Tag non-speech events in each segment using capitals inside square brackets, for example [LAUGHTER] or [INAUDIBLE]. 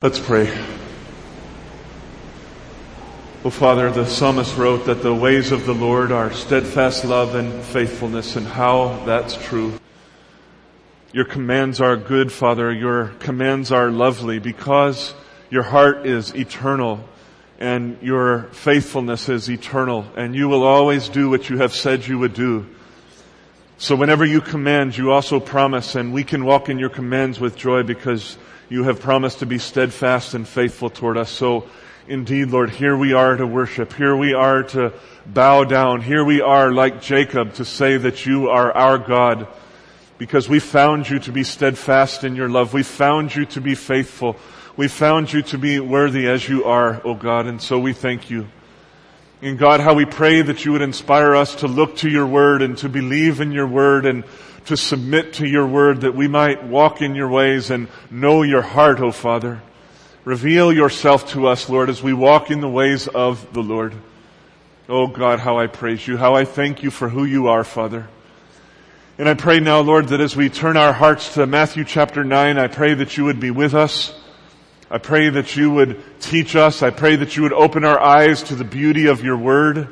Let's pray. Oh, Father, the psalmist wrote that the ways of the Lord are steadfast love and faithfulness, and how that's true. Your commands are good, Father. Your commands are lovely because your heart is eternal and your faithfulness is eternal, and you will always do what you have said you would do. So whenever you command, you also promise, and we can walk in your commands with joy because you have promised to be steadfast and faithful toward us. So indeed, Lord, here we are to worship. Here we are to bow down. Here we are, like Jacob, to say that you are our God because we found you to be steadfast in your love. We found you to be faithful. We found you to be worthy as you are, O God, and so we thank you. And God, how we pray that you would inspire us to look to your word and to believe in your word and to submit to your word that we might walk in your ways and know your heart, O Father. Reveal yourself to us, Lord, as we walk in the ways of the Lord. Oh God, how I praise you, how I thank you for who you are, Father. And I pray now, Lord, that as we turn our hearts to Matthew chapter 9, I pray that you would be with us. I pray that you would teach us. I pray that you would open our eyes to the beauty of your word.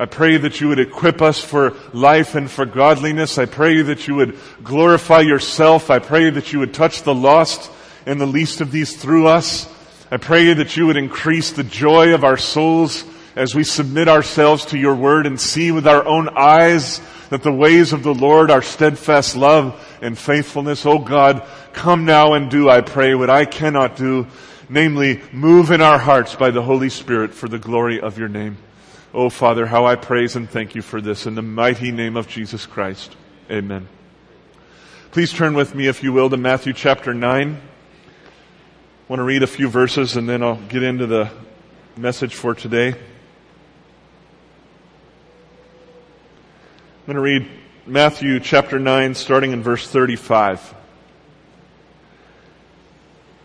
I pray that you would equip us for life and for godliness. I pray that you would glorify yourself. I pray that you would touch the lost and the least of these through us. I pray that you would increase the joy of our souls as we submit ourselves to your word and see with our own eyes that the ways of the Lord are steadfast love and faithfulness. Oh God, come now and do, I pray, what I cannot do, namely move in our hearts by the Holy Spirit for the glory of your name. Oh, Father, how I praise and thank you for this in the mighty name of Jesus Christ. Amen. Please turn with me, if you will, to Matthew chapter 9. I want to read a few verses and then I'll get into the message for today. I'm going to read Matthew chapter 9, starting in verse 35.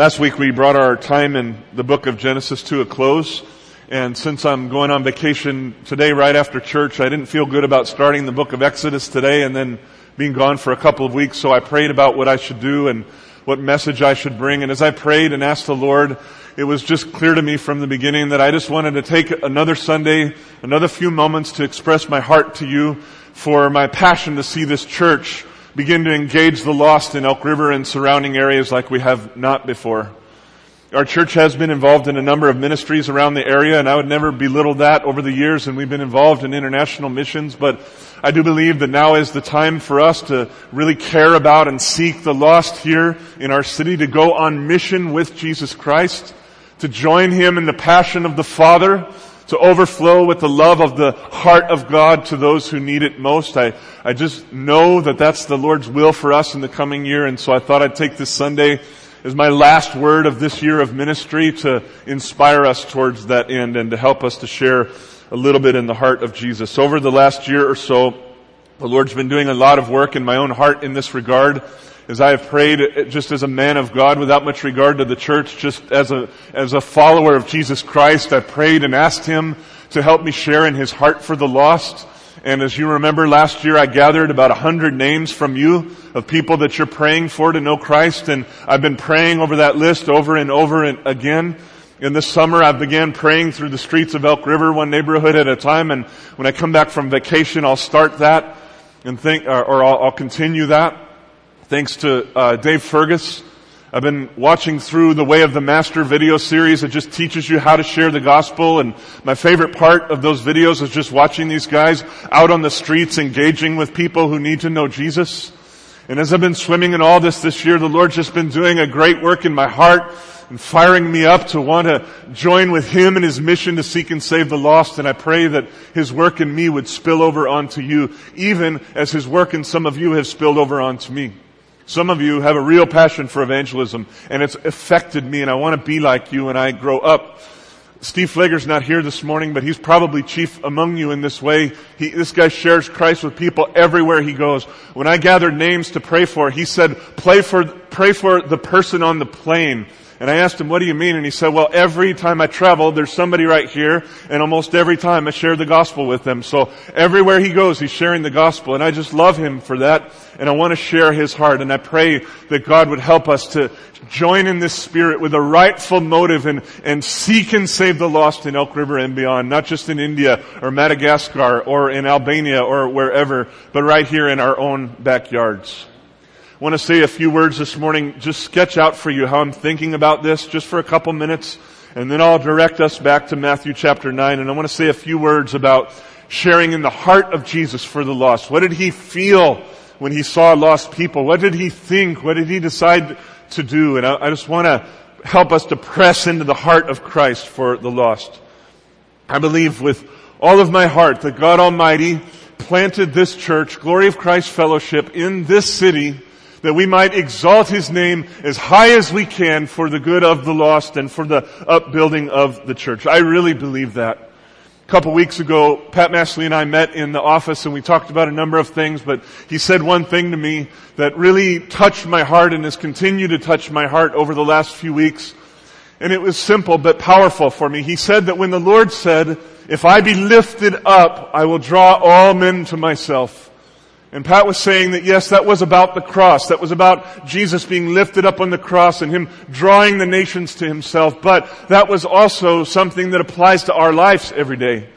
Last week we brought our time in the book of Genesis to a close. And since I'm going on vacation today right after church, I didn't feel good about starting the book of Exodus today and then being gone for a couple of weeks. So I prayed about what I should do and what message I should bring. And as I prayed and asked the Lord, it was just clear to me from the beginning that I just wanted to take another Sunday, another few moments to express my heart to you for my passion to see this church begin to engage the lost in Elk River and surrounding areas like we have not before. Our church has been involved in a number of ministries around the area, and I would never belittle that over the years, and we've been involved in international missions, but I do believe that now is the time for us to really care about and seek the lost here in our city, to go on mission with Jesus Christ, to join Him in the passion of the Father, to overflow with the love of the heart of God to those who need it most. I, I just know that that's the Lord's will for us in the coming year, and so I thought I'd take this Sunday as my last word of this year of ministry to inspire us towards that end and to help us to share a little bit in the heart of Jesus. Over the last year or so, the Lord's been doing a lot of work in my own heart in this regard as I have prayed just as a man of God without much regard to the church, just as a, as a follower of Jesus Christ, I prayed and asked Him to help me share in His heart for the lost. And as you remember last year, I gathered about a hundred names from you of people that you're praying for to know Christ. And I've been praying over that list over and over and again. In this summer, I began praying through the streets of Elk River, one neighborhood at a time. And when I come back from vacation, I'll start that and think, or, or I'll, I'll continue that thanks to uh, Dave Fergus. I've been watching through the Way of the Master video series that just teaches you how to share the gospel. And my favorite part of those videos is just watching these guys out on the streets engaging with people who need to know Jesus. And as I've been swimming in all this this year, the Lord's just been doing a great work in my heart and firing me up to want to join with Him in His mission to seek and save the lost. And I pray that His work in me would spill over onto you, even as His work in some of you has spilled over onto me. Some of you have a real passion for evangelism and it's affected me and I want to be like you when I grow up. Steve Flager's not here this morning, but he's probably chief among you in this way. He, this guy shares Christ with people everywhere he goes. When I gathered names to pray for, he said, pray for, pray for the person on the plane. And I asked him, what do you mean? And he said, well, every time I travel, there's somebody right here, and almost every time I share the gospel with them. So everywhere he goes, he's sharing the gospel, and I just love him for that, and I want to share his heart, and I pray that God would help us to join in this spirit with a rightful motive and, and seek and save the lost in Elk River and beyond, not just in India or Madagascar or in Albania or wherever, but right here in our own backyards. Want to say a few words this morning, just sketch out for you how I'm thinking about this just for a couple minutes, and then I'll direct us back to Matthew chapter 9, and I want to say a few words about sharing in the heart of Jesus for the lost. What did he feel when he saw lost people? What did he think? What did he decide to do? And I, I just want to help us to press into the heart of Christ for the lost. I believe with all of my heart that God Almighty planted this church, Glory of Christ Fellowship, in this city that we might exalt His name as high as we can for the good of the lost and for the upbuilding of the church. I really believe that. A couple weeks ago, Pat Mashley and I met in the office and we talked about a number of things, but he said one thing to me that really touched my heart and has continued to touch my heart over the last few weeks. And it was simple but powerful for me. He said that when the Lord said, if I be lifted up, I will draw all men to myself. And Pat was saying that yes, that was about the cross. That was about Jesus being lifted up on the cross and Him drawing the nations to Himself. But that was also something that applies to our lives every day.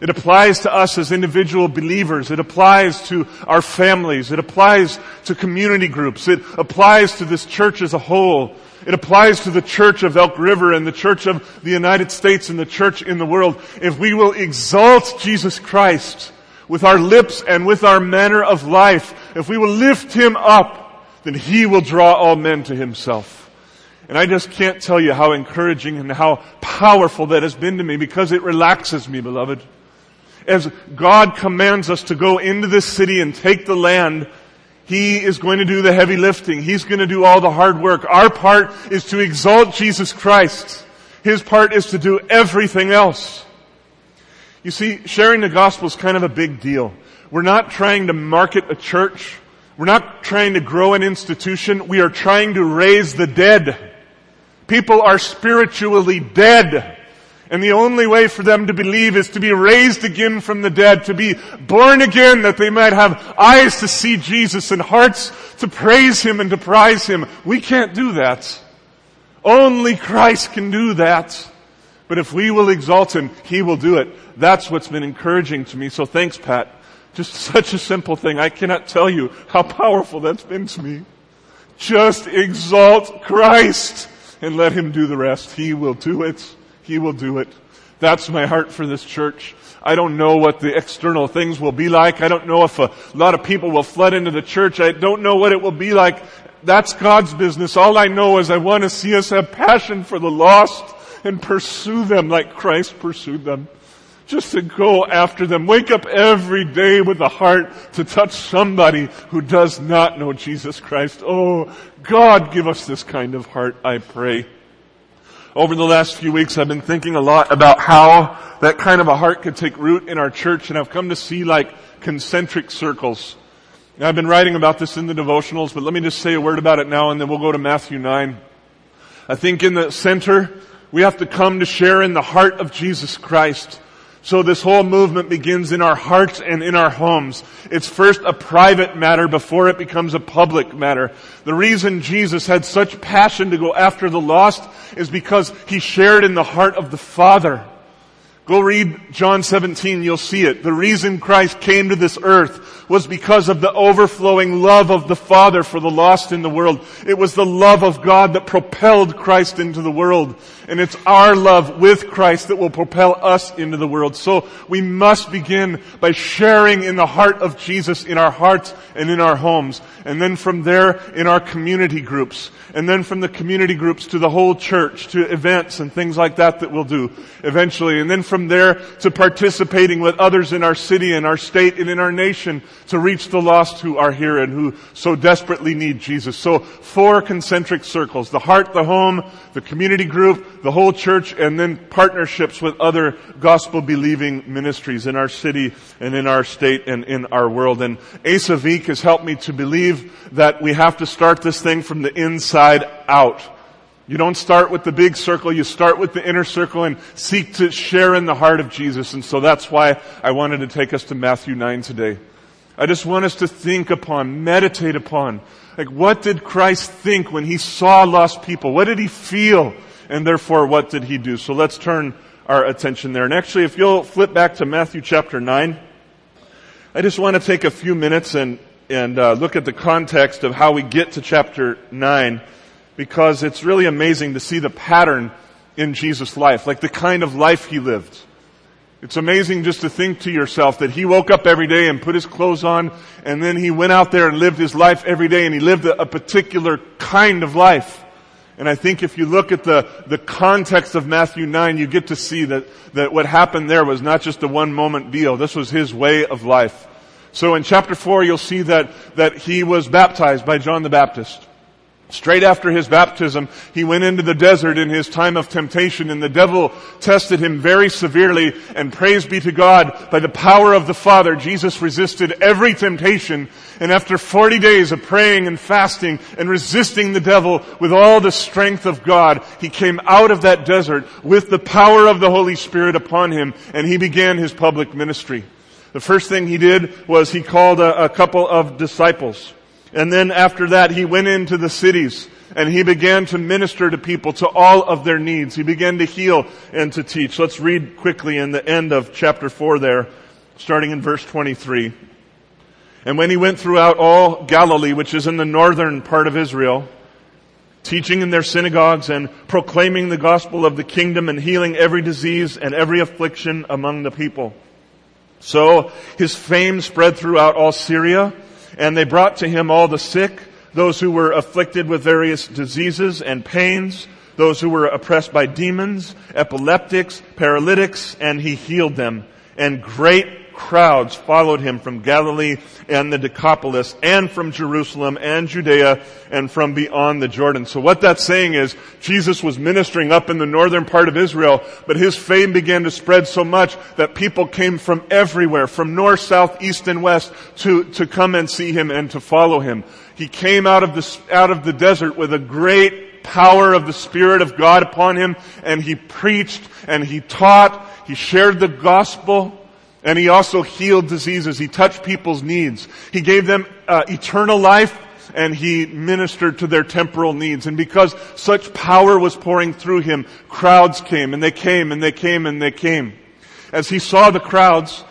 It applies to us as individual believers. It applies to our families. It applies to community groups. It applies to this church as a whole. It applies to the church of Elk River and the church of the United States and the church in the world. If we will exalt Jesus Christ, with our lips and with our manner of life, if we will lift Him up, then He will draw all men to Himself. And I just can't tell you how encouraging and how powerful that has been to me because it relaxes me, beloved. As God commands us to go into this city and take the land, He is going to do the heavy lifting. He's going to do all the hard work. Our part is to exalt Jesus Christ. His part is to do everything else. You see, sharing the gospel is kind of a big deal. We're not trying to market a church. We're not trying to grow an institution. We are trying to raise the dead. People are spiritually dead. And the only way for them to believe is to be raised again from the dead, to be born again, that they might have eyes to see Jesus and hearts to praise Him and to prize Him. We can't do that. Only Christ can do that. But if we will exalt Him, He will do it. That's what's been encouraging to me. So thanks, Pat. Just [LAUGHS] such a simple thing. I cannot tell you how powerful that's been to me. Just exalt Christ and let Him do the rest. He will do it. He will do it. That's my heart for this church. I don't know what the external things will be like. I don't know if a lot of people will flood into the church. I don't know what it will be like. That's God's business. All I know is I want to see us have passion for the lost and pursue them like Christ pursued them. Just to go after them. Wake up every day with a heart to touch somebody who does not know Jesus Christ. Oh, God give us this kind of heart, I pray. Over the last few weeks, I've been thinking a lot about how that kind of a heart could take root in our church, and I've come to see like concentric circles. Now, I've been writing about this in the devotionals, but let me just say a word about it now, and then we'll go to Matthew 9. I think in the center we have to come to share in the heart of Jesus Christ. So this whole movement begins in our hearts and in our homes. It's first a private matter before it becomes a public matter. The reason Jesus had such passion to go after the lost is because he shared in the heart of the Father. Go read John 17, you'll see it. The reason Christ came to this earth was because of the overflowing love of the Father for the lost in the world. It was the love of God that propelled Christ into the world. And it's our love with Christ that will propel us into the world. So we must begin by sharing in the heart of Jesus in our hearts and in our homes. And then from there in our community groups. And then from the community groups to the whole church, to events and things like that that we'll do eventually. And then from there to participating with others in our city and our state and in our nation to reach the lost who are here and who so desperately need Jesus. So four concentric circles. The heart, the home, the community group, the whole church, and then partnerships with other gospel believing ministries in our city and in our state and in our world. And Asa Veek has helped me to believe that we have to start this thing from the inside out. You don't start with the big circle, you start with the inner circle and seek to share in the heart of Jesus. And so that's why I wanted to take us to Matthew 9 today. I just want us to think upon, meditate upon, like what did Christ think when he saw lost people? What did he feel? And therefore, what did he do? So let's turn our attention there. And actually, if you'll flip back to Matthew chapter 9, I just want to take a few minutes and, and uh, look at the context of how we get to chapter 9 because it's really amazing to see the pattern in Jesus' life, like the kind of life he lived. It's amazing just to think to yourself that he woke up every day and put his clothes on and then he went out there and lived his life every day and he lived a, a particular kind of life. And I think if you look at the, the context of Matthew 9, you get to see that, that what happened there was not just a one moment deal. This was his way of life. So in chapter 4, you'll see that, that he was baptized by John the Baptist. Straight after his baptism, he went into the desert in his time of temptation and the devil tested him very severely and praise be to God, by the power of the Father, Jesus resisted every temptation and after 40 days of praying and fasting and resisting the devil with all the strength of God, he came out of that desert with the power of the Holy Spirit upon him and he began his public ministry. The first thing he did was he called a, a couple of disciples. And then after that, he went into the cities and he began to minister to people to all of their needs. He began to heal and to teach. Let's read quickly in the end of chapter 4 there, starting in verse 23. And when he went throughout all Galilee, which is in the northern part of Israel, teaching in their synagogues and proclaiming the gospel of the kingdom and healing every disease and every affliction among the people. So his fame spread throughout all Syria and they brought to him all the sick, those who were afflicted with various diseases and pains, those who were oppressed by demons, epileptics, paralytics, and he healed them. And great crowds followed him from Galilee and the Decapolis and from Jerusalem and Judea and from beyond the Jordan. So what that's saying is Jesus was ministering up in the northern part of Israel, but his fame began to spread so much that people came from everywhere, from north, south, east, and west to, to come and see him and to follow him. He came out of the, out of the desert with a great power of the Spirit of God upon him and he preached and he taught, he shared the gospel, and he also healed diseases. He touched people's needs. He gave them uh, eternal life and he ministered to their temporal needs. And because such power was pouring through him, crowds came and they came and they came and they came. As he saw the crowds,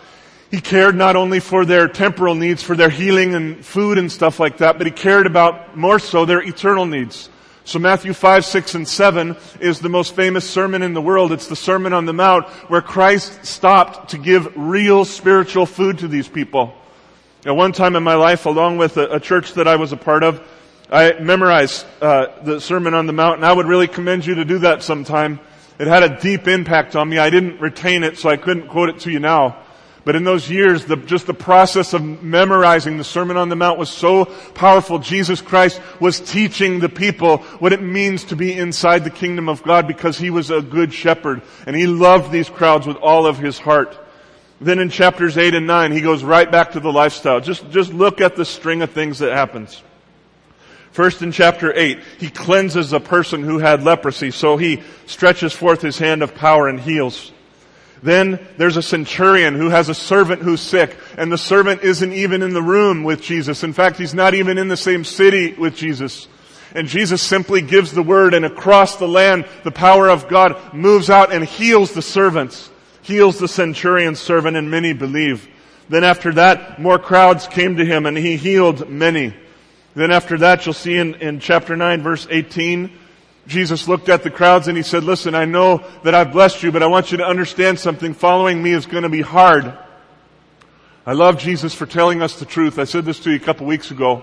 he cared not only for their temporal needs, for their healing and food and stuff like that, but he cared about more so their eternal needs. So Matthew 5, 6, and 7 is the most famous sermon in the world. It's the Sermon on the Mount where Christ stopped to give real spiritual food to these people. At one time in my life, along with a, a church that I was a part of, I memorized uh, the Sermon on the Mount, and I would really commend you to do that sometime. It had a deep impact on me. I didn't retain it, so I couldn't quote it to you now. But in those years, the, just the process of memorizing the Sermon on the Mount was so powerful. Jesus Christ was teaching the people what it means to be inside the kingdom of God because he was a good shepherd and he loved these crowds with all of his heart. Then in chapters 8 and 9, he goes right back to the lifestyle. Just, just look at the string of things that happens. First in chapter 8, he cleanses a person who had leprosy, so he stretches forth his hand of power and heals. Then there's a centurion who has a servant who's sick, and the servant isn't even in the room with Jesus. In fact, he's not even in the same city with Jesus. And Jesus simply gives the word, and across the land, the power of God moves out and heals the servants, heals the centurion's servant, and many believe. Then after that, more crowds came to him, and he healed many. Then after that, you'll see in, in chapter 9, verse 18, Jesus looked at the crowds and he said, listen, I know that I've blessed you, but I want you to understand something. Following me is going to be hard. I love Jesus for telling us the truth. I said this to you a couple weeks ago.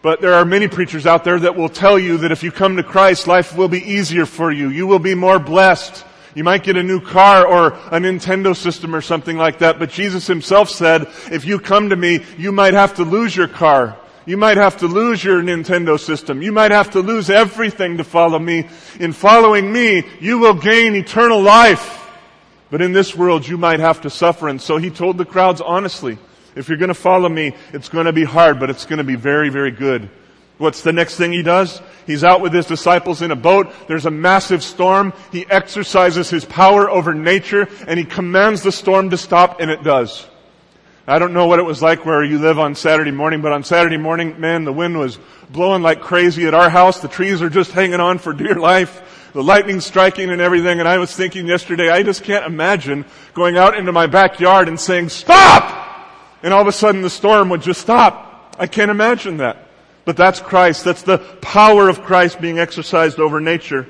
But there are many preachers out there that will tell you that if you come to Christ, life will be easier for you. You will be more blessed. You might get a new car or a Nintendo system or something like that, but Jesus himself said, if you come to me, you might have to lose your car. You might have to lose your Nintendo system. You might have to lose everything to follow me. In following me, you will gain eternal life. But in this world, you might have to suffer. And so he told the crowds honestly, if you're going to follow me, it's going to be hard, but it's going to be very, very good. What's the next thing he does? He's out with his disciples in a boat. There's a massive storm. He exercises his power over nature and he commands the storm to stop and it does. I don't know what it was like where you live on Saturday morning, but on Saturday morning, man, the wind was blowing like crazy at our house. The trees are just hanging on for dear life. The lightning striking and everything. And I was thinking yesterday, I just can't imagine going out into my backyard and saying, stop! And all of a sudden the storm would just stop. I can't imagine that. But that's Christ. That's the power of Christ being exercised over nature.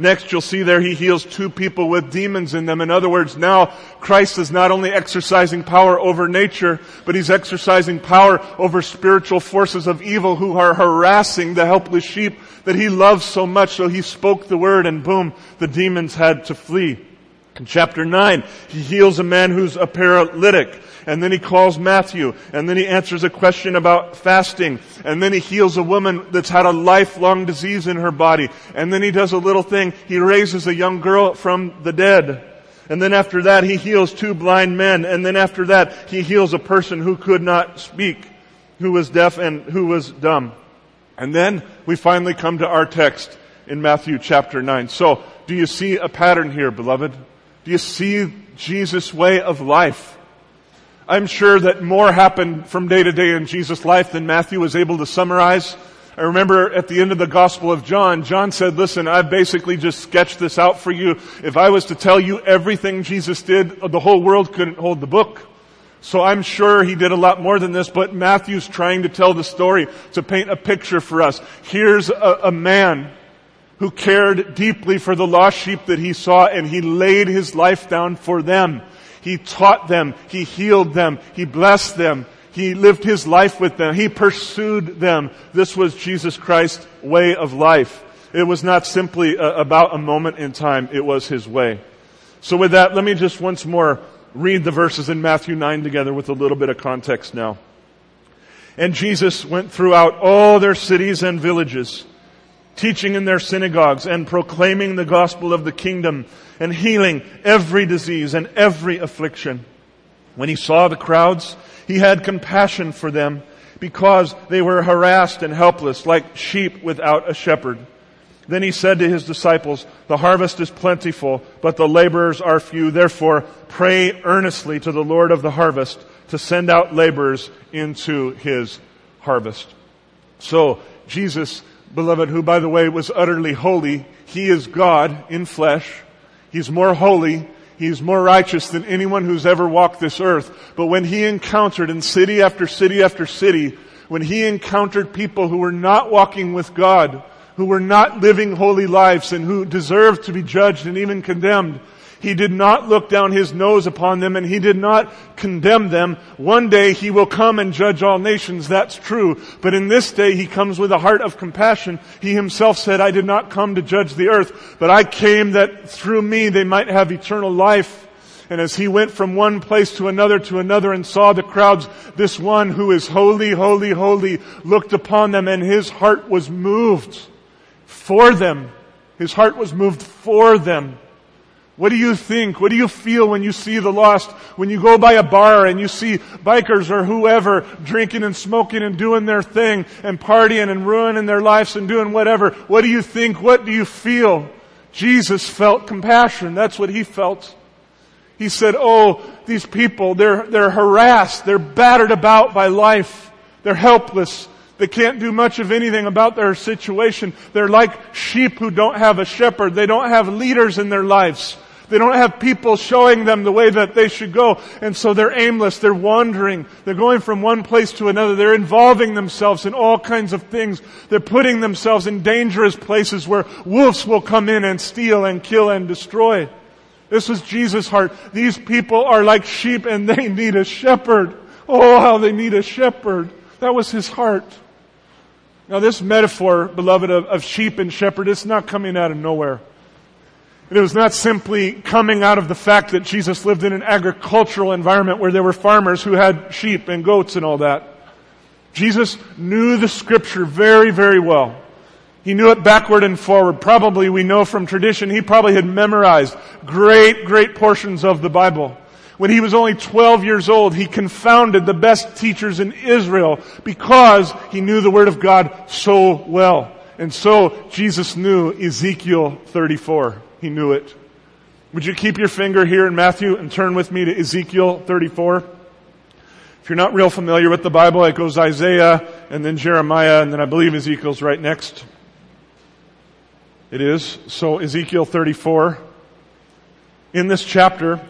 Next, you'll see there he heals two people with demons in them. In other words, now Christ is not only exercising power over nature, but he's exercising power over spiritual forces of evil who are harassing the helpless sheep that he loves so much. So he spoke the word and boom, the demons had to flee. In chapter 9, he heals a man who's a paralytic and then he calls Matthew, and then he answers a question about fasting, and then he heals a woman that's had a lifelong disease in her body, and then he does a little thing, he raises a young girl from the dead. And then after that, he heals two blind men, and then after that, he heals a person who could not speak, who was deaf and who was dumb. And then we finally come to our text in Matthew chapter 9. So, do you see a pattern here, beloved? Do you see Jesus' way of life? I'm sure that more happened from day to day in Jesus' life than Matthew was able to summarize. I remember at the end of the Gospel of John, John said, listen, I've basically just sketched this out for you. If I was to tell you everything Jesus did, the whole world couldn't hold the book. So I'm sure he did a lot more than this, but Matthew's trying to tell the story to paint a picture for us. Here's a, a man who cared deeply for the lost sheep that he saw and he laid his life down for them. He taught them. He healed them. He blessed them. He lived his life with them. He pursued them. This was Jesus Christ's way of life. It was not simply a, about a moment in time. It was his way. So with that, let me just once more read the verses in Matthew 9 together with a little bit of context now. And Jesus went throughout all their cities and villages teaching in their synagogues and proclaiming the gospel of the kingdom and healing every disease and every affliction. When he saw the crowds, he had compassion for them because they were harassed and helpless like sheep without a shepherd. Then he said to his disciples, the harvest is plentiful, but the laborers are few. Therefore, pray earnestly to the Lord of the harvest to send out laborers into his harvest. So, Jesus beloved, who by the way was utterly holy, he is God in flesh. He's more holy. He's more righteous than anyone who's ever walked this earth. But when he encountered in city after city after city, when he encountered people who were not walking with God, who were not living holy lives and who deserved to be judged and even condemned, he did not look down his nose upon them and he did not condemn them. One day he will come and judge all nations. That's true. But in this day he comes with a heart of compassion. He himself said, I did not come to judge the earth, but I came that through me they might have eternal life. And as he went from one place to another to another and saw the crowds, this one who is holy, holy, holy looked upon them and his heart was moved for them. His heart was moved for them. What do you think? What do you feel when you see the lost? When you go by a bar and you see bikers or whoever drinking and smoking and doing their thing and partying and ruining their lives and doing whatever. What do you think? What do you feel? Jesus felt compassion. That's what he felt. He said, Oh, these people, they're, they're harassed. They're battered about by life. They're helpless. They can't do much of anything about their situation. They're like sheep who don't have a shepherd. They don't have leaders in their lives. They don't have people showing them the way that they should go. And so they're aimless. They're wandering. They're going from one place to another. They're involving themselves in all kinds of things. They're putting themselves in dangerous places where wolves will come in and steal and kill and destroy. This was Jesus' heart. These people are like sheep and they [LAUGHS] need a shepherd. Oh, how they need a shepherd. That was his heart. Now this metaphor, beloved, of, of sheep and shepherd, it's not coming out of nowhere. It was not simply coming out of the fact that Jesus lived in an agricultural environment where there were farmers who had sheep and goats and all that. Jesus knew the scripture very, very well. He knew it backward and forward. Probably we know from tradition he probably had memorized great, great portions of the Bible. When he was only 12 years old, he confounded the best teachers in Israel because he knew the Word of God so well. And so Jesus knew Ezekiel 34. He knew it. Would you keep your finger here in Matthew and turn with me to Ezekiel 34? If you're not real familiar with the Bible, it goes Isaiah and then Jeremiah and then I believe Ezekiel's right next. It is. So Ezekiel 34. In this chapter,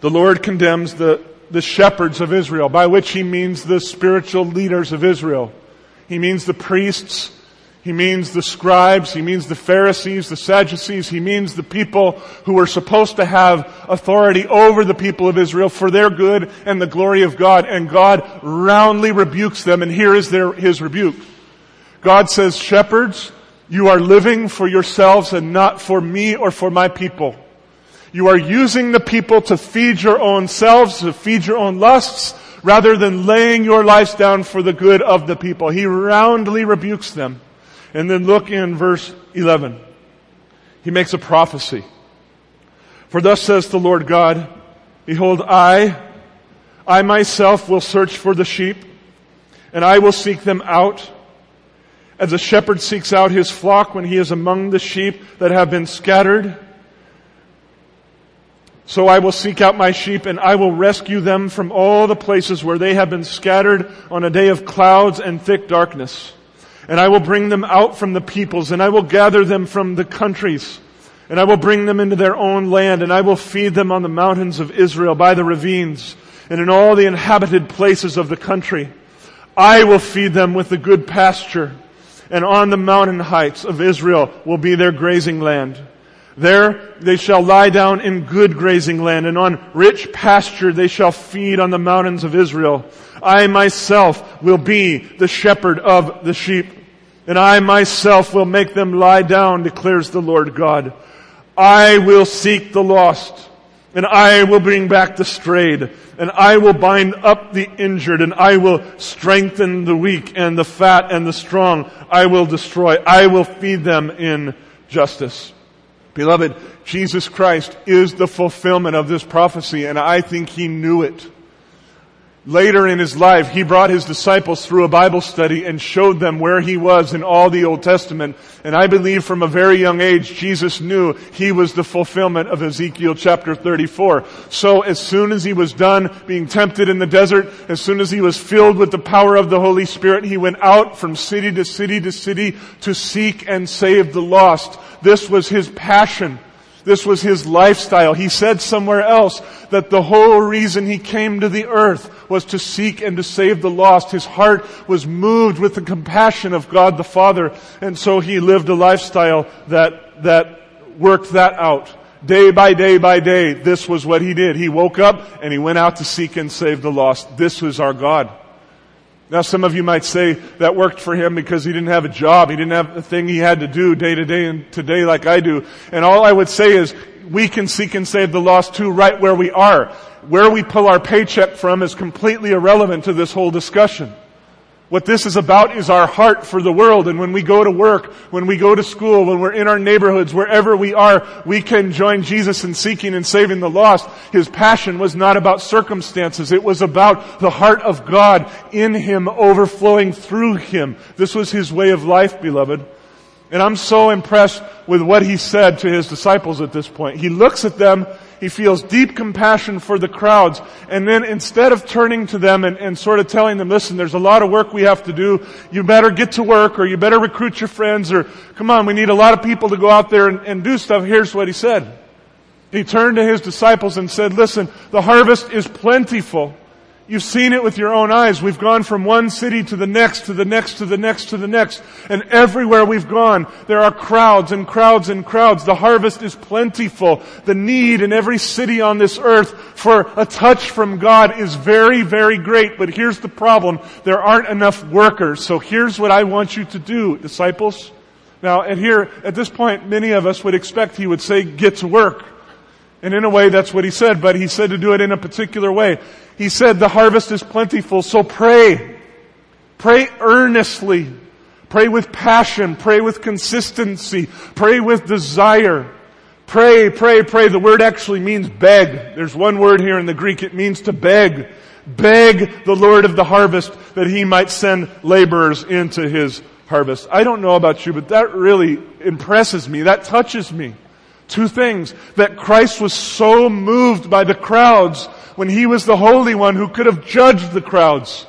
the Lord condemns the, the shepherds of Israel, by which he means the spiritual leaders of Israel. He means the priests. He means the scribes. He means the Pharisees, the Sadducees. He means the people who were supposed to have authority over the people of Israel for their good and the glory of God. And God roundly rebukes them. And here is their, his rebuke. God says, shepherds, you are living for yourselves and not for me or for my people. You are using the people to feed your own selves, to feed your own lusts, rather than laying your lives down for the good of the people. He roundly rebukes them. And then look in verse 11. He makes a prophecy. For thus says the Lord God, Behold, I, I myself will search for the sheep, and I will seek them out. As a shepherd seeks out his flock when he is among the sheep that have been scattered, so I will seek out my sheep and I will rescue them from all the places where they have been scattered on a day of clouds and thick darkness. And I will bring them out from the peoples and I will gather them from the countries and I will bring them into their own land and I will feed them on the mountains of Israel by the ravines and in all the inhabited places of the country. I will feed them with the good pasture and on the mountain heights of Israel will be their grazing land. There they shall lie down in good grazing land, and on rich pasture they shall feed on the mountains of Israel. I myself will be the shepherd of the sheep, and I myself will make them lie down, declares the Lord God. I will seek the lost, and I will bring back the strayed, and I will bind up the injured, and I will strengthen the weak and the fat and the strong. I will destroy. I will feed them in justice. Beloved, Jesus Christ is the fulfillment of this prophecy, and I think he knew it. Later in his life, he brought his disciples through a Bible study and showed them where he was in all the Old Testament. And I believe from a very young age, Jesus knew he was the fulfillment of Ezekiel chapter 34. So as soon as he was done being tempted in the desert, as soon as he was filled with the power of the Holy Spirit, he went out from city to city to city to seek and save the lost. This was his passion. This was his lifestyle. He said somewhere else that the whole reason he came to the earth was to seek and to save the lost. His heart was moved with the compassion of God the Father, and so he lived a lifestyle that, that worked that out. Day by day by day, this was what he did. He woke up and he went out to seek and save the lost. This was our God. Now some of you might say that worked for him because he didn't have a job. He didn't have a thing he had to do day to day and today like I do. And all I would say is we can seek and save the lost too right where we are. Where we pull our paycheck from is completely irrelevant to this whole discussion. What this is about is our heart for the world. And when we go to work, when we go to school, when we're in our neighborhoods, wherever we are, we can join Jesus in seeking and saving the lost. His passion was not about circumstances. It was about the heart of God in him overflowing through him. This was his way of life, beloved. And I'm so impressed with what he said to his disciples at this point. He looks at them he feels deep compassion for the crowds. And then instead of turning to them and, and sort of telling them, listen, there's a lot of work we have to do. You better get to work or you better recruit your friends or come on, we need a lot of people to go out there and, and do stuff. Here's what he said. He turned to his disciples and said, listen, the harvest is plentiful You've seen it with your own eyes. We've gone from one city to the next, to the next, to the next, to the next. And everywhere we've gone, there are crowds and crowds and crowds. The harvest is plentiful. The need in every city on this earth for a touch from God is very, very great. But here's the problem. There aren't enough workers. So here's what I want you to do, disciples. Now, and here, at this point, many of us would expect he would say, get to work. And in a way, that's what he said, but he said to do it in a particular way. He said, the harvest is plentiful, so pray. Pray earnestly. Pray with passion. Pray with consistency. Pray with desire. Pray, pray, pray. The word actually means beg. There's one word here in the Greek. It means to beg. Beg the Lord of the harvest that he might send laborers into his harvest. I don't know about you, but that really impresses me. That touches me. Two things. That Christ was so moved by the crowds when he was the Holy One who could have judged the crowds.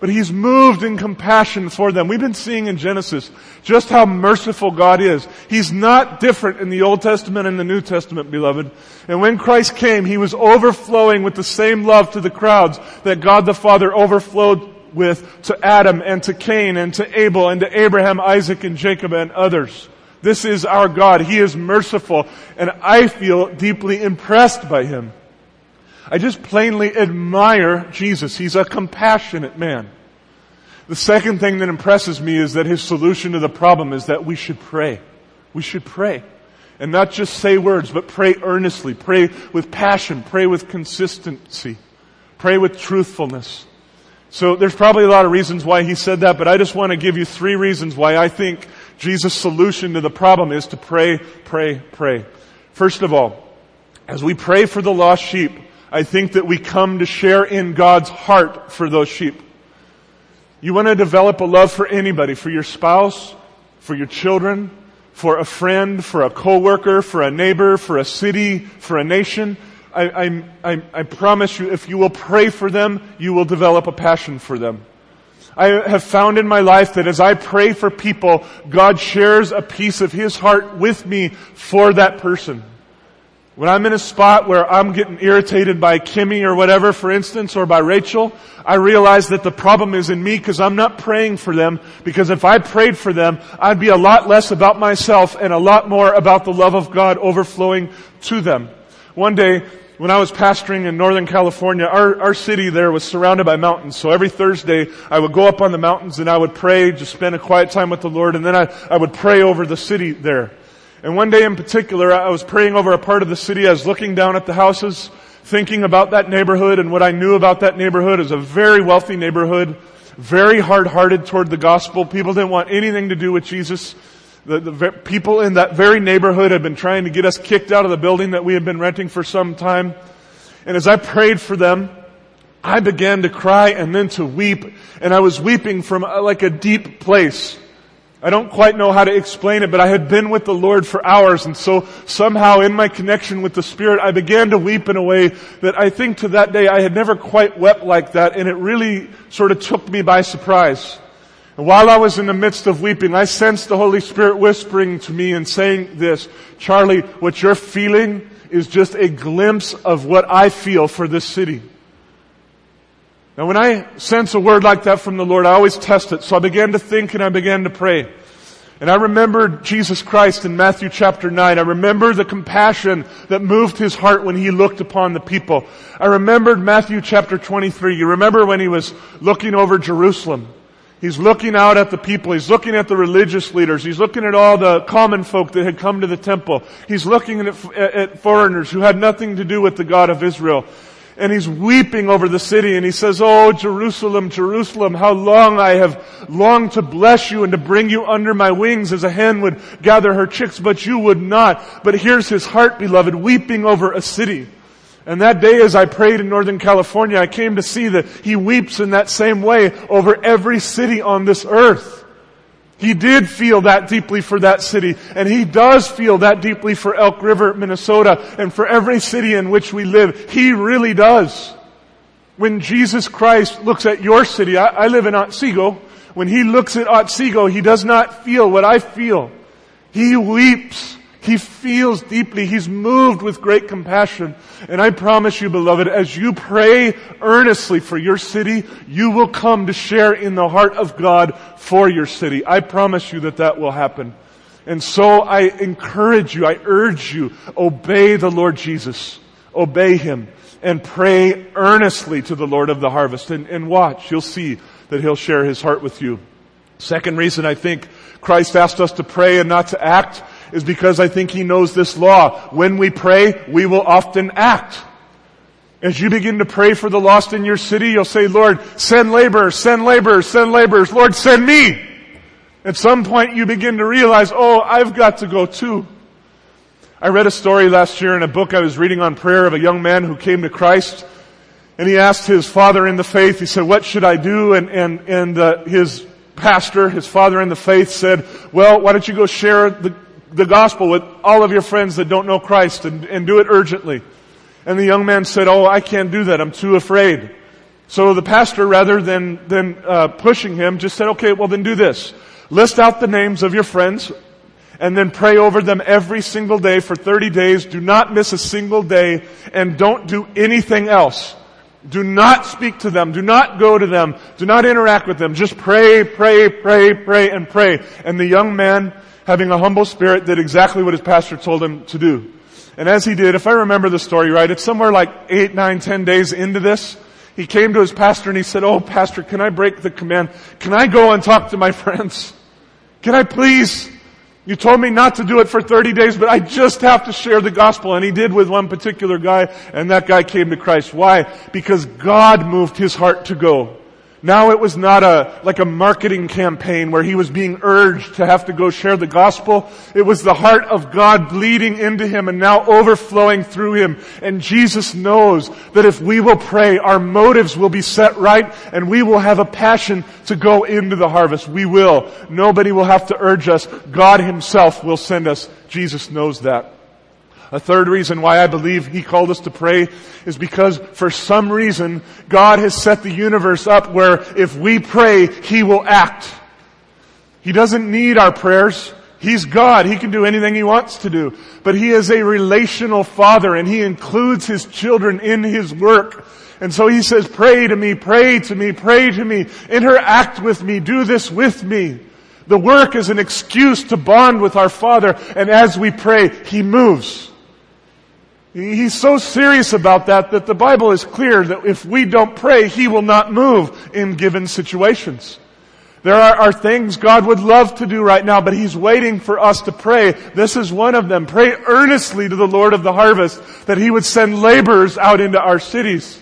But he's moved in compassion for them. We've been seeing in Genesis just how merciful God is. He's not different in the Old Testament and the New Testament, beloved. And when Christ came, he was overflowing with the same love to the crowds that God the Father overflowed with to Adam and to Cain and to Abel and to Abraham, Isaac and Jacob and others. This is our God. He is merciful and I feel deeply impressed by Him. I just plainly admire Jesus. He's a compassionate man. The second thing that impresses me is that his solution to the problem is that we should pray. We should pray. And not just say words, but pray earnestly. Pray with passion. Pray with consistency. Pray with truthfulness. So there's probably a lot of reasons why he said that, but I just want to give you three reasons why I think Jesus' solution to the problem is to pray, pray, pray. First of all, as we pray for the lost sheep, I think that we come to share in God's heart for those sheep. You want to develop a love for anybody, for your spouse, for your children, for a friend, for a coworker, for a neighbor, for a city, for a nation. I, I, I, promise you, if you will pray for them, you will develop a passion for them. I have found in my life that as I pray for people, God shares a piece of His heart with me for that person. When I'm in a spot where I'm getting irritated by Kimmy or whatever, for instance, or by Rachel, I realize that the problem is in me because I'm not praying for them. Because if I prayed for them, I'd be a lot less about myself and a lot more about the love of God overflowing to them. One day, when I was pastoring in Northern California, our, our city there was surrounded by mountains. So every Thursday, I would go up on the mountains and I would pray, just spend a quiet time with the Lord, and then I, I would pray over the city there. And one day in particular, I was praying over a part of the city. I was looking down at the houses, thinking about that neighborhood and what I knew about that neighborhood is a very wealthy neighborhood, very hard-hearted toward the gospel. People didn't want anything to do with Jesus. The, the people in that very neighborhood had been trying to get us kicked out of the building that we had been renting for some time. And as I prayed for them, I began to cry and then to weep. And I was weeping from uh, like a deep place. I don't quite know how to explain it, but I had been with the Lord for hours, and so somehow in my connection with the Spirit, I began to weep in a way that I think to that day I had never quite wept like that, and it really sort of took me by surprise. And while I was in the midst of weeping, I sensed the Holy Spirit whispering to me and saying this, Charlie, what you're feeling is just a glimpse of what I feel for this city. Now when I sense a word like that from the Lord, I always test it. So I began to think and I began to pray. And I remembered Jesus Christ in Matthew chapter 9. I remember the compassion that moved his heart when he looked upon the people. I remembered Matthew chapter 23. You remember when he was looking over Jerusalem. He's looking out at the people. He's looking at the religious leaders. He's looking at all the common folk that had come to the temple. He's looking at, foreigners who had nothing to do with the God of Israel. And he's weeping over the city and he says, Oh, Jerusalem, Jerusalem, how long I have longed to bless you and to bring you under my wings as a hen would gather her chicks, but you would not. But here's his heart, beloved, weeping over a city. And that day as I prayed in Northern California, I came to see that He weeps in that same way over every city on this earth. He did feel that deeply for that city, and He does feel that deeply for Elk River, Minnesota, and for every city in which we live. He really does. When Jesus Christ looks at your city, I, I live in Otsego, when He looks at Otsego, He does not feel what I feel. He weeps he feels deeply. He's moved with great compassion. And I promise you, beloved, as you pray earnestly for your city, you will come to share in the heart of God for your city. I promise you that that will happen. And so I encourage you, I urge you, obey the Lord Jesus. Obey Him. And pray earnestly to the Lord of the harvest. And, and watch, you'll see that He'll share His heart with you. Second reason I think Christ asked us to pray and not to act is because I think He knows this law. When we pray, we will often act. As you begin to pray for the lost in your city, you'll say, Lord, send laborers, send laborers, send laborers. Lord, send me. At some point you begin to realize, oh, I've got to go too. I read a story last year in a book I was reading on prayer of a young man who came to Christ and he asked his father in the faith, he said, what should I do? And, and, and uh, his pastor, his father in the faith said, well, why don't you go share the, the gospel with all of your friends that don't know Christ and, and do it urgently. And the young man said, oh, I can't do that. I'm too afraid. So the pastor, rather than, than uh, pushing him, just said, okay, well then do this. List out the names of your friends and then pray over them every single day for 30 days. Do not miss a single day and don't do anything else. Do not speak to them. Do not go to them. Do not interact with them. Just pray, pray, pray, pray, and pray. And the young man, having a humble spirit, did exactly what his pastor told him to do. And as he did, if I remember the story right, it's somewhere like eight, nine, ten days into this. He came to his pastor and he said, Oh, pastor, can I break the command? Can I go and talk to my [LAUGHS] friends? Can I please? You told me not to do it for 30 days, but I just have to share the gospel. And he did with one particular guy, and that guy came to Christ. Why? Because God moved his heart to go. Now it was not a, like a marketing campaign where he was being urged to have to go share the gospel. It was the heart of God bleeding into him and now overflowing through him. And Jesus knows that if we will pray, our motives will be set right and we will have a passion to go into the harvest. We will. Nobody will have to urge us. God himself will send us. Jesus knows that. A third reason why I believe He called us to pray is because for some reason God has set the universe up where if we pray, He will act. He doesn't need our prayers. He's God. He can do anything He wants to do. But He is a relational Father and He includes His children in His work. And so He says, pray to me, pray to me, pray to me, interact with me, do this with me. The work is an excuse to bond with our Father and as we pray, He moves. He's so serious about that that the Bible is clear that if we don't pray, He will not move in given situations. There are, are, things God would love to do right now, but He's waiting for us to pray. This is one of them. Pray earnestly to the Lord of the harvest that He would send laborers out into our cities.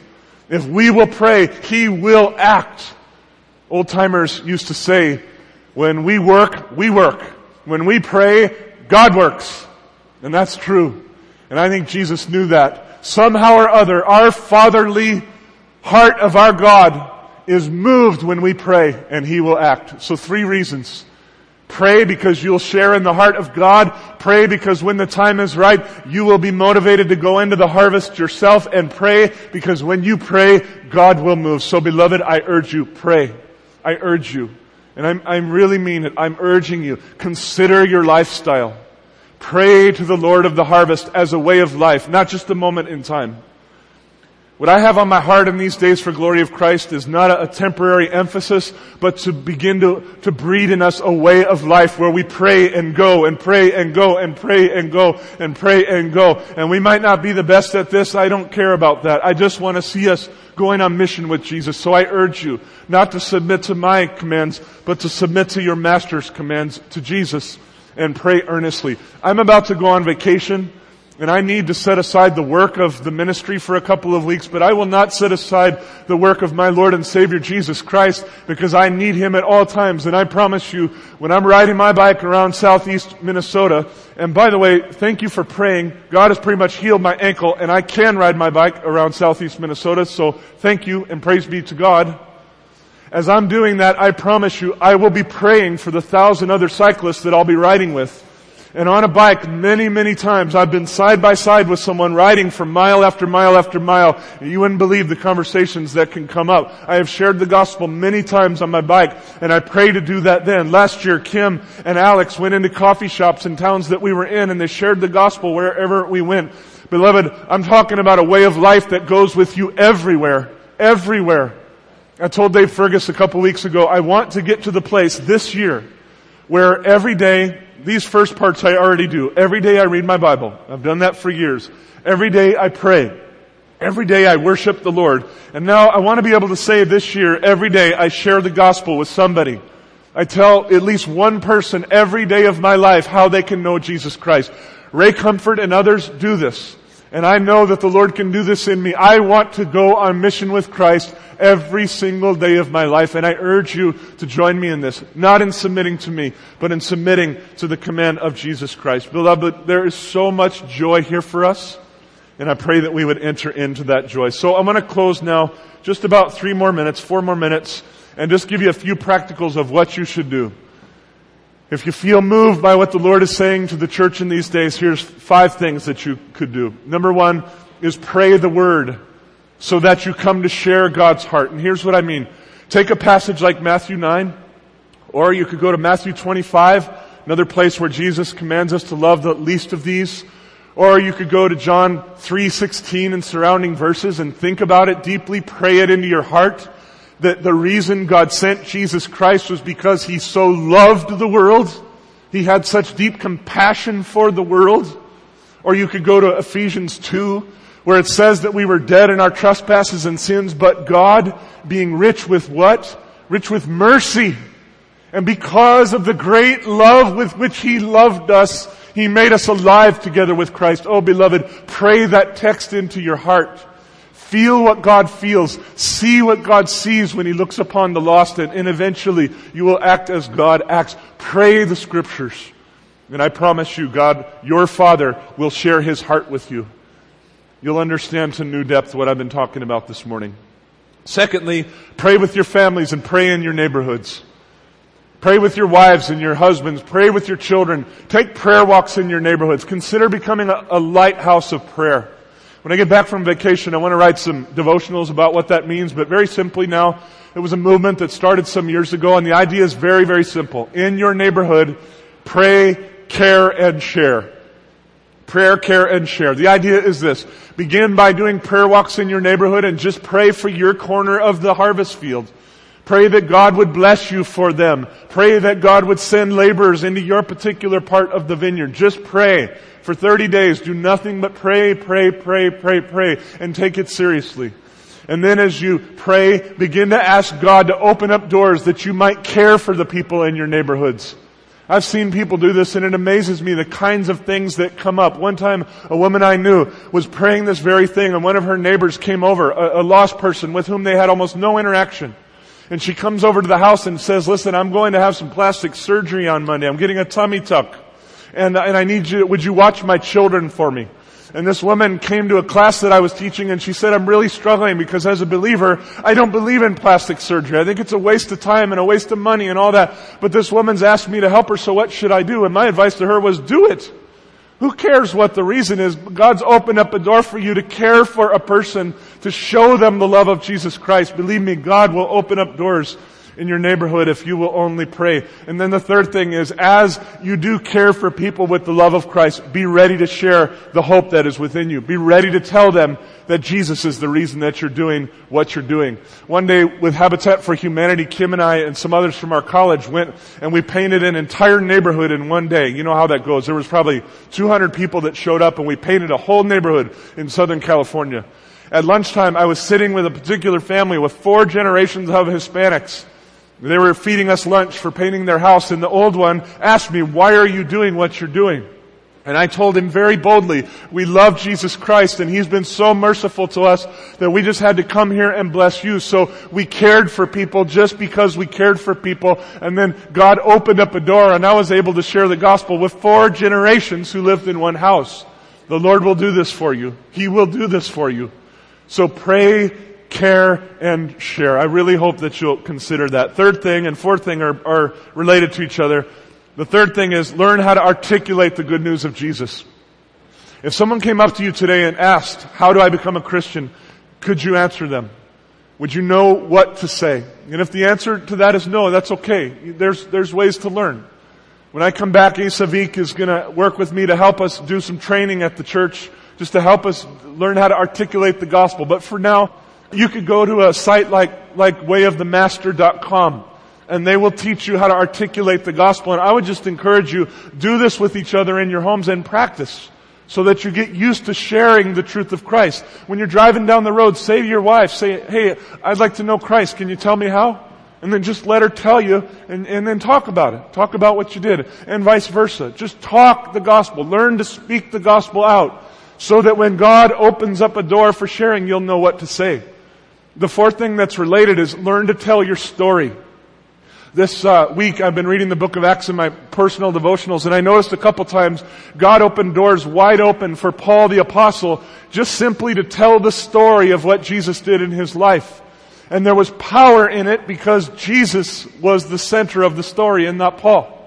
If we will pray, He will act. Old timers used to say, when we work, we work. When we pray, God works. And that's true. And I think Jesus knew that. Somehow or other, our fatherly heart of our God is moved when we pray and He will act. So three reasons. Pray because you'll share in the heart of God. Pray because when the time is right, you will be motivated to go into the harvest yourself and pray because when you pray, God will move. So beloved, I urge you, pray. I urge you. And I'm, I'm really mean it. I'm urging you. Consider your lifestyle. Pray to the Lord of the harvest as a way of life, not just a moment in time. What I have on my heart in these days for glory of Christ is not a, temporary emphasis, but to begin to, to breed in us a way of life where we pray and go and pray and go and pray and go and pray and go. And we might not be the best at this. I don't care about that. I just want to see us going on mission with Jesus. So I urge you not to submit to my commands, but to submit to your master's commands to Jesus and pray earnestly. I'm about to go on vacation and I need to set aside the work of the ministry for a couple of weeks, but I will not set aside the work of my Lord and Savior Jesus Christ because I need Him at all times. And I promise you, when I'm riding my bike around southeast Minnesota, and by the way, thank you for praying. God has pretty much healed my ankle and I can ride my bike around southeast Minnesota, so thank you and praise be to God. As I'm doing that, I promise you, I will be praying for the thousand other cyclists that I'll be riding with. And on a bike, many, many times, I've been side by side with someone riding for mile after mile after mile. You wouldn't believe the conversations that can come up. I have shared the gospel many times on my bike, and I pray to do that then. Last year, Kim and Alex went into coffee shops in towns that we were in, and they shared the gospel wherever we went. Beloved, I'm talking about a way of life that goes with you everywhere. Everywhere. I told Dave Fergus a couple weeks ago, I want to get to the place this year where every day, these first parts I already do. Every day I read my Bible. I've done that for years. Every day I pray. Every day I worship the Lord. And now I want to be able to say this year, every day I share the gospel with somebody. I tell at least one person every day of my life how they can know Jesus Christ. Ray Comfort and others do this. And I know that the Lord can do this in me. I want to go on mission with Christ every single day of my life. And I urge you to join me in this. Not in submitting to me, but in submitting to the command of Jesus Christ. Beloved, there is so much joy here for us. And I pray that we would enter into that joy. So I'm going to close now just about three more minutes, four more minutes, and just give you a few practicals of what you should do. If you feel moved by what the Lord is saying to the church in these days, here's five things that you could do. Number one is pray the word so that you come to share God's heart. And here's what I mean. Take a passage like Matthew 9, or you could go to Matthew 25, another place where Jesus commands us to love the least of these. Or you could go to John 3:16 and surrounding verses and think about it deeply, pray it into your heart that the reason God sent Jesus Christ was because He so loved the world. He had such deep compassion for the world. Or you could go to Ephesians 2, where it says that we were dead in our trespasses and sins, but God, being rich with what? Rich with mercy. And because of the great love with which He loved us, He made us alive together with Christ. Oh beloved, pray that text into your heart. Feel what God feels. See what God sees when He looks upon the lost and, and eventually you will act as God acts. Pray the scriptures. And I promise you, God, your Father will share His heart with you. You'll understand to new depth what I've been talking about this morning. Secondly, pray with your families and pray in your neighborhoods. Pray with your wives and your husbands. Pray with your children. Take prayer walks in your neighborhoods. Consider becoming a, a lighthouse of prayer. When I get back from vacation, I want to write some devotionals about what that means, but very simply now, it was a movement that started some years ago, and the idea is very, very simple. In your neighborhood, pray, care, and share. Prayer, care, and share. The idea is this. Begin by doing prayer walks in your neighborhood and just pray for your corner of the harvest field. Pray that God would bless you for them. Pray that God would send laborers into your particular part of the vineyard. Just pray. For 30 days, do nothing but pray, pray, pray, pray, pray, and take it seriously. And then as you pray, begin to ask God to open up doors that you might care for the people in your neighborhoods. I've seen people do this and it amazes me the kinds of things that come up. One time a woman I knew was praying this very thing and one of her neighbors came over, a, a lost person with whom they had almost no interaction. And she comes over to the house and says, listen, I'm going to have some plastic surgery on Monday. I'm getting a tummy tuck. And, and I need you, would you watch my children for me? And this woman came to a class that I was teaching and she said, I'm really struggling because as a believer, I don't believe in plastic surgery. I think it's a waste of time and a waste of money and all that. But this woman's asked me to help her, so what should I do? And my advice to her was, do it. Who cares what the reason is? God's opened up a door for you to care for a person, to show them the love of Jesus Christ. Believe me, God will open up doors in your neighborhood if you will only pray. And then the third thing is, as you do care for people with the love of Christ, be ready to share the hope that is within you. Be ready to tell them that Jesus is the reason that you're doing what you're doing. One day with Habitat for Humanity, Kim and I and some others from our college went and we painted an entire neighborhood in one day. You know how that goes. There was probably 200 people that showed up and we painted a whole neighborhood in Southern California. At lunchtime, I was sitting with a particular family with four generations of Hispanics. They were feeding us lunch for painting their house and the old one asked me, why are you doing what you're doing? And I told him very boldly, we love Jesus Christ and He's been so merciful to us that we just had to come here and bless you. So we cared for people just because we cared for people. And then God opened up a door and I was able to share the gospel with four generations who lived in one house. The Lord will do this for you. He will do this for you. So pray care, and share. I really hope that you'll consider that. Third thing and fourth thing are, are related to each other. The third thing is learn how to articulate the good news of Jesus. If someone came up to you today and asked, how do I become a Christian? Could you answer them? Would you know what to say? And if the answer to that is no, that's okay. There's, there's ways to learn. When I come back, Isavik is going to work with me to help us do some training at the church, just to help us learn how to articulate the gospel. But for now, you could go to a site like, like wayofthemaster.com and they will teach you how to articulate the gospel. And I would just encourage you, do this with each other in your homes and practice so that you get used to sharing the truth of Christ. When you're driving down the road, say to your wife, say, hey, I'd like to know Christ. Can you tell me how? And then just let her tell you and, and then talk about it. Talk about what you did and vice versa. Just talk the gospel. Learn to speak the gospel out so that when God opens up a door for sharing, you'll know what to say. The fourth thing that's related is learn to tell your story. This uh, week I've been reading the book of Acts in my personal devotionals and I noticed a couple times God opened doors wide open for Paul the apostle just simply to tell the story of what Jesus did in his life. And there was power in it because Jesus was the center of the story and not Paul.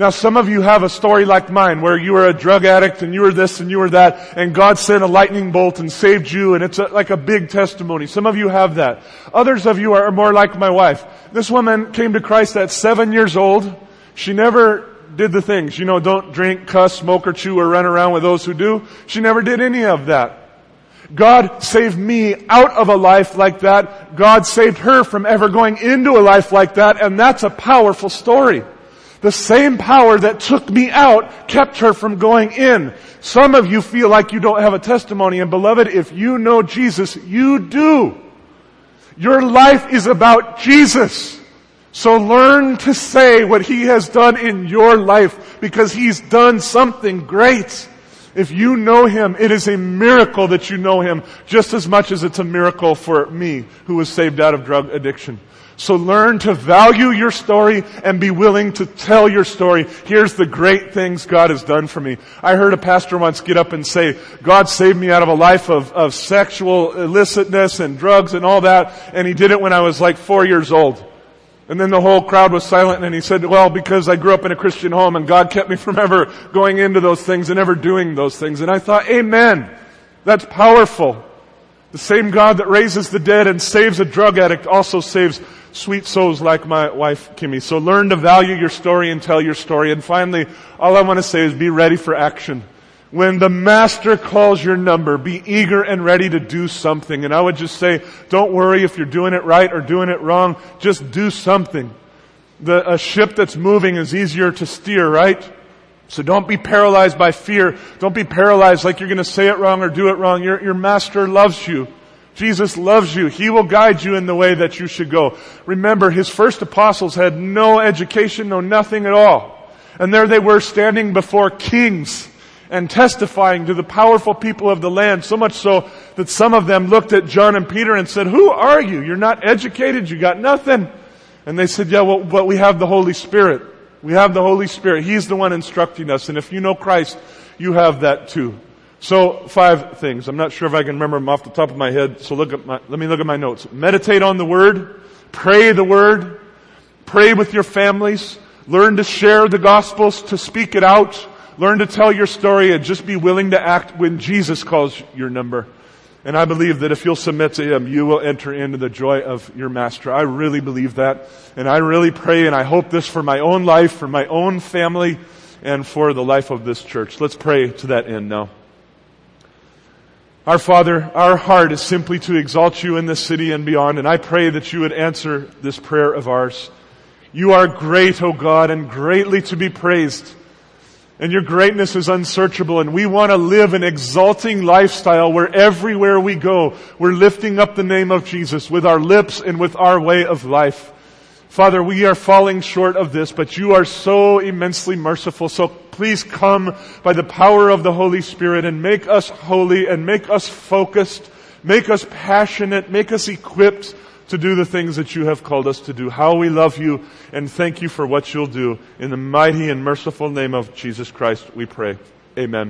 Now some of you have a story like mine where you were a drug addict and you were this and you were that and God sent a lightning bolt and saved you and it's a, like a big testimony. Some of you have that. Others of you are more like my wife. This woman came to Christ at seven years old. She never did the things, you know, don't drink, cuss, smoke or chew or run around with those who do. She never did any of that. God saved me out of a life like that. God saved her from ever going into a life like that, and that's a powerful story. The same power that took me out kept her from going in. Some of you feel like you don't have a testimony, and beloved, if you know Jesus, you do. Your life is about Jesus. So learn to say what He has done in your life because He's done something great. If you know Him, it is a miracle that you know Him just as much as it's a miracle for me who was saved out of drug addiction. So learn to value your story and be willing to tell your story. Here's the great things God has done for me. I heard a pastor once get up and say, God saved me out of a life of, of sexual illicitness and drugs and all that, and He did it when I was like four years old. And then the whole crowd was silent and he said, well, because I grew up in a Christian home and God kept me from ever going into those things and ever doing those things. And I thought, amen. That's powerful. The same God that raises the dead and saves a drug addict also saves sweet souls like my wife Kimmy. So learn to value your story and tell your story. And finally, all I want to say is be ready for action. When the master calls your number, be eager and ready to do something. And I would just say, don't worry if you're doing it right or doing it wrong. Just do something. The, a ship that's moving is easier to steer, right? So don't be paralyzed by fear. Don't be paralyzed like you're going to say it wrong or do it wrong. Your, your master loves you. Jesus loves you. He will guide you in the way that you should go. Remember, his first apostles had no education, no nothing at all. And there they were standing before kings and testifying to the powerful people of the land, so much so that some of them looked at John and Peter and said, who are you? You're not educated. You got nothing. And they said, yeah, well, but we have the Holy Spirit. We have the Holy Spirit. He's the one instructing us. And if you know Christ, you have that too. So, five things. I'm not sure if I can remember them off the top of my head, so look at my, let me look at my notes. Meditate on the Word. Pray the Word. Pray with your families. Learn to share the Gospels, to speak it out. Learn to tell your story and just be willing to act when Jesus calls your number. And I believe that if you'll submit to Him, you will enter into the joy of your Master. I really believe that. And I really pray and I hope this for my own life, for my own family, and for the life of this church. Let's pray to that end now. Our Father, our heart is simply to exalt you in this city and beyond, and I pray that you would answer this prayer of ours. You are great, O God, and greatly to be praised. And your greatness is unsearchable, and we want to live an exalting lifestyle where everywhere we go, we're lifting up the name of Jesus with our lips and with our way of life. Father, we are falling short of this, but you are so immensely merciful. So please come by the power of the Holy Spirit and make us holy and make us focused, make us passionate, make us equipped to do the things that you have called us to do. How we love you and thank you for what you'll do. In the mighty and merciful name of Jesus Christ, we pray. Amen.